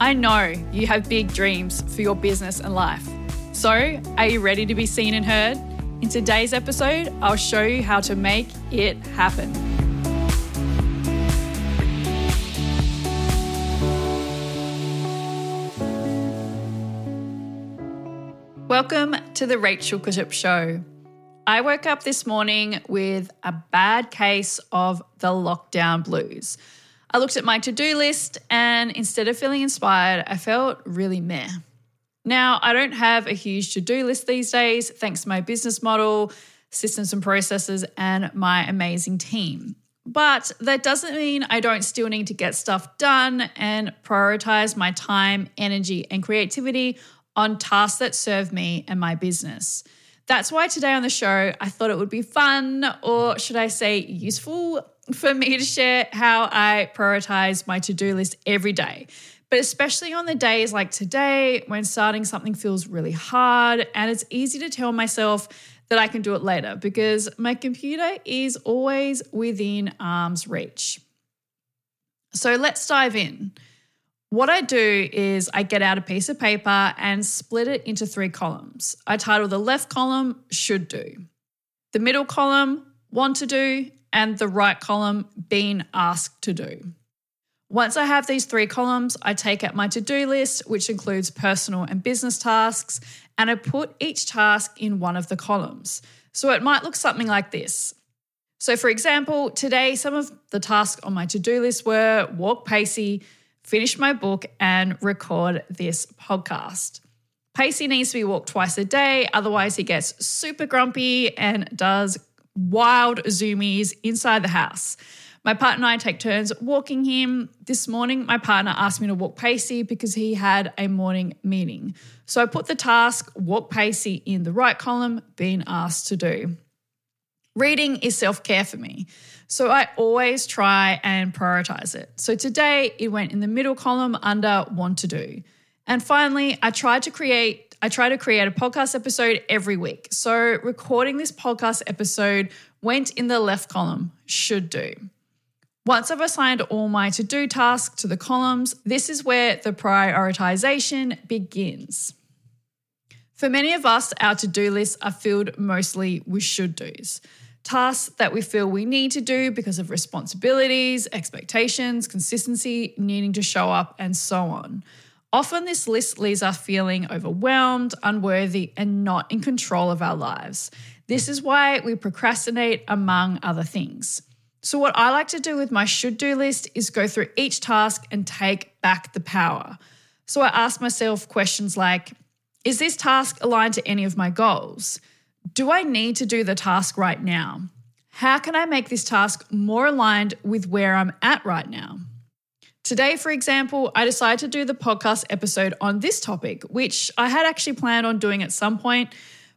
I know you have big dreams for your business and life. So, are you ready to be seen and heard? In today's episode, I'll show you how to make it happen. Welcome to the Rachel Kurzyp Show. I woke up this morning with a bad case of the lockdown blues. I looked at my to do list and instead of feeling inspired, I felt really meh. Now, I don't have a huge to do list these days, thanks to my business model, systems and processes, and my amazing team. But that doesn't mean I don't still need to get stuff done and prioritize my time, energy, and creativity on tasks that serve me and my business. That's why today on the show, I thought it would be fun, or should I say useful, for me to share how I prioritize my to do list every day. But especially on the days like today, when starting something feels really hard and it's easy to tell myself that I can do it later because my computer is always within arm's reach. So let's dive in. What I do is I get out a piece of paper and split it into three columns. I title the left column should do, the middle column want to do, and the right column being asked to do. Once I have these three columns, I take out my to do list, which includes personal and business tasks, and I put each task in one of the columns. So it might look something like this. So, for example, today, some of the tasks on my to do list were walk Pacey, finish my book, and record this podcast. Pacey needs to be walked twice a day, otherwise, he gets super grumpy and does wild zoomies inside the house. My partner and I take turns walking him. This morning, my partner asked me to walk Pacey because he had a morning meeting. So I put the task, walk Pacey, in the right column, being asked to do. Reading is self care for me. So I always try and prioritize it. So today it went in the middle column under want to do. And finally, I tried to create I try to create a podcast episode every week. So recording this podcast episode went in the left column, should do. Once I've assigned all my to do tasks to the columns, this is where the prioritization begins. For many of us, our to do lists are filled mostly with should do's tasks that we feel we need to do because of responsibilities, expectations, consistency, needing to show up, and so on. Often, this list leaves us feeling overwhelmed, unworthy, and not in control of our lives. This is why we procrastinate, among other things. So, what I like to do with my should do list is go through each task and take back the power. So, I ask myself questions like Is this task aligned to any of my goals? Do I need to do the task right now? How can I make this task more aligned with where I'm at right now? Today, for example, I decided to do the podcast episode on this topic, which I had actually planned on doing at some point,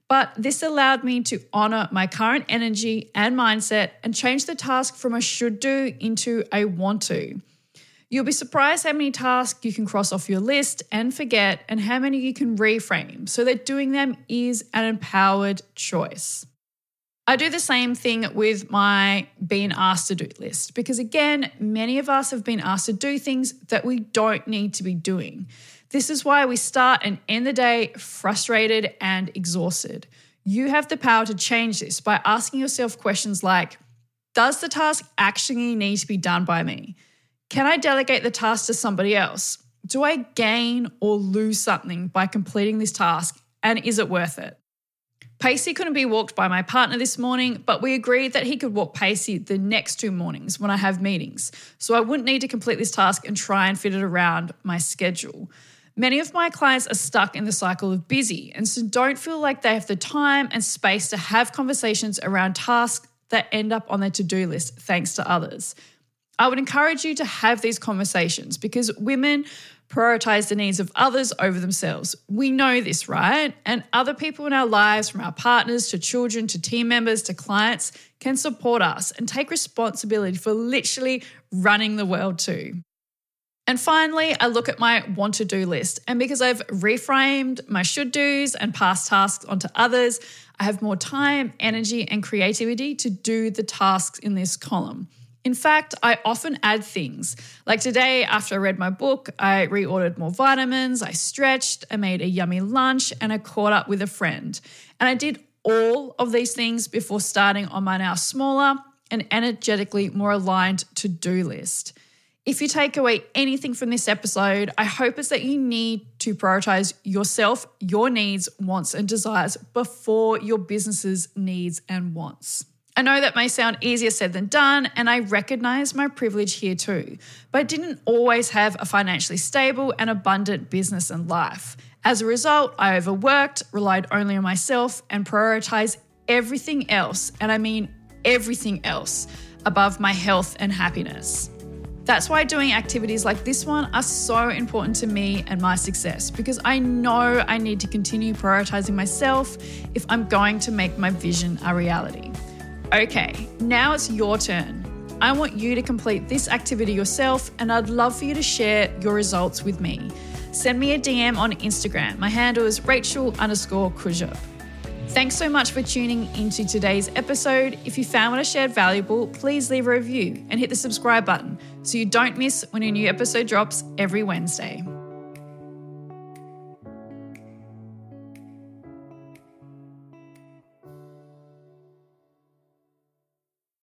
but this allowed me to honor my current energy and mindset and change the task from a should do into a want to. You'll be surprised how many tasks you can cross off your list and forget, and how many you can reframe so that doing them is an empowered choice. I do the same thing with my being asked to do list because, again, many of us have been asked to do things that we don't need to be doing. This is why we start and end the day frustrated and exhausted. You have the power to change this by asking yourself questions like Does the task actually need to be done by me? Can I delegate the task to somebody else? Do I gain or lose something by completing this task? And is it worth it? Pacey couldn't be walked by my partner this morning, but we agreed that he could walk Pacey the next two mornings when I have meetings, so I wouldn't need to complete this task and try and fit it around my schedule. Many of my clients are stuck in the cycle of busy and so don't feel like they have the time and space to have conversations around tasks that end up on their to do list thanks to others. I would encourage you to have these conversations because women prioritize the needs of others over themselves. We know this, right? And other people in our lives, from our partners to children to team members to clients, can support us and take responsibility for literally running the world too. And finally, I look at my want to do list. And because I've reframed my should do's and past tasks onto others, I have more time, energy, and creativity to do the tasks in this column. In fact, I often add things. Like today, after I read my book, I reordered more vitamins, I stretched, I made a yummy lunch, and I caught up with a friend. And I did all of these things before starting on my now smaller and energetically more aligned to do list. If you take away anything from this episode, I hope is that you need to prioritize yourself, your needs, wants, and desires before your business's needs and wants. I know that may sound easier said than done, and I recognize my privilege here too, but I didn't always have a financially stable and abundant business and life. As a result, I overworked, relied only on myself, and prioritized everything else, and I mean everything else, above my health and happiness. That's why doing activities like this one are so important to me and my success because I know I need to continue prioritizing myself if I'm going to make my vision a reality. Okay, now it's your turn. I want you to complete this activity yourself and I'd love for you to share your results with me. Send me a DM on Instagram. My handle is Rachel underscore Kurzyp. Thanks so much for tuning into today's episode. If you found what I shared valuable, please leave a review and hit the subscribe button so you don't miss when a new episode drops every Wednesday.